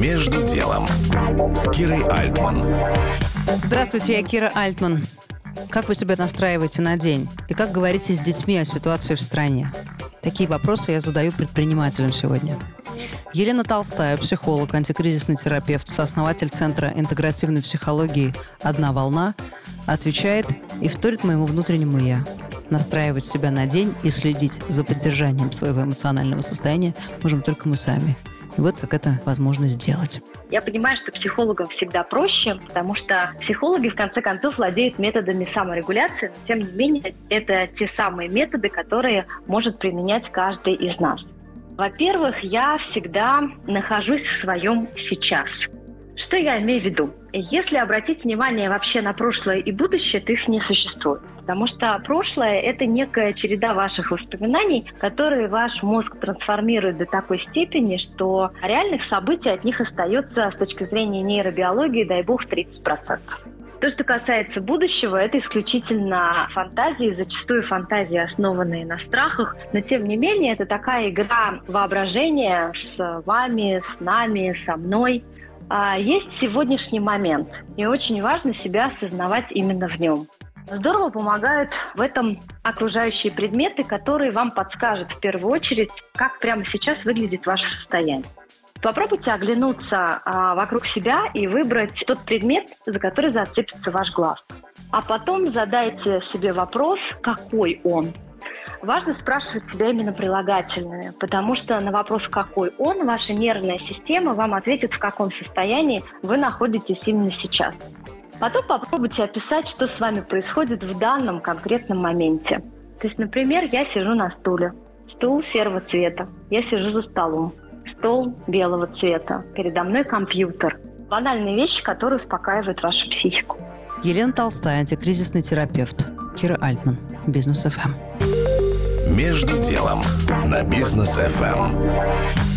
Между делом с Кирой Альтман. Здравствуйте, я Кира Альтман. Как вы себя настраиваете на день? И как говорите с детьми о ситуации в стране? Такие вопросы я задаю предпринимателям сегодня. Елена Толстая, психолог, антикризисный терапевт, сооснователь Центра интегративной психологии «Одна волна», отвечает и вторит моему внутреннему «я». Настраивать себя на день и следить за поддержанием своего эмоционального состояния можем только мы сами. И вот как это возможно сделать. Я понимаю, что психологам всегда проще, потому что психологи, в конце концов, владеют методами саморегуляции, но, тем не менее, это те самые методы, которые может применять каждый из нас. Во-первых, я всегда нахожусь в своем сейчас. Что я имею в виду? Если обратить внимание вообще на прошлое и будущее, то их не существует. Потому что прошлое – это некая череда ваших воспоминаний, которые ваш мозг трансформирует до такой степени, что реальных событий от них остается с точки зрения нейробиологии, дай бог, 30%. То, что касается будущего, это исключительно фантазии, зачастую фантазии, основанные на страхах, но тем не менее это такая игра воображения с вами, с нами, со мной. А есть сегодняшний момент, и очень важно себя осознавать именно в нем. Здорово помогают в этом окружающие предметы, которые вам подскажут в первую очередь, как прямо сейчас выглядит ваше состояние. Попробуйте оглянуться а, вокруг себя и выбрать тот предмет, за который зацепится ваш глаз. А потом задайте себе вопрос, какой он. Важно спрашивать себя именно прилагательные, потому что на вопрос «какой он?» ваша нервная система вам ответит, в каком состоянии вы находитесь именно сейчас. Потом попробуйте описать, что с вами происходит в данном конкретном моменте. То есть, например, я сижу на стуле. Стул серого цвета. Я сижу за столом стол белого цвета, передо мной компьютер. Банальные вещи, которые успокаивают вашу психику. Елена Толстая, антикризисный терапевт. Кира Альтман, Бизнес ФМ. Между делом на Бизнес ФМ.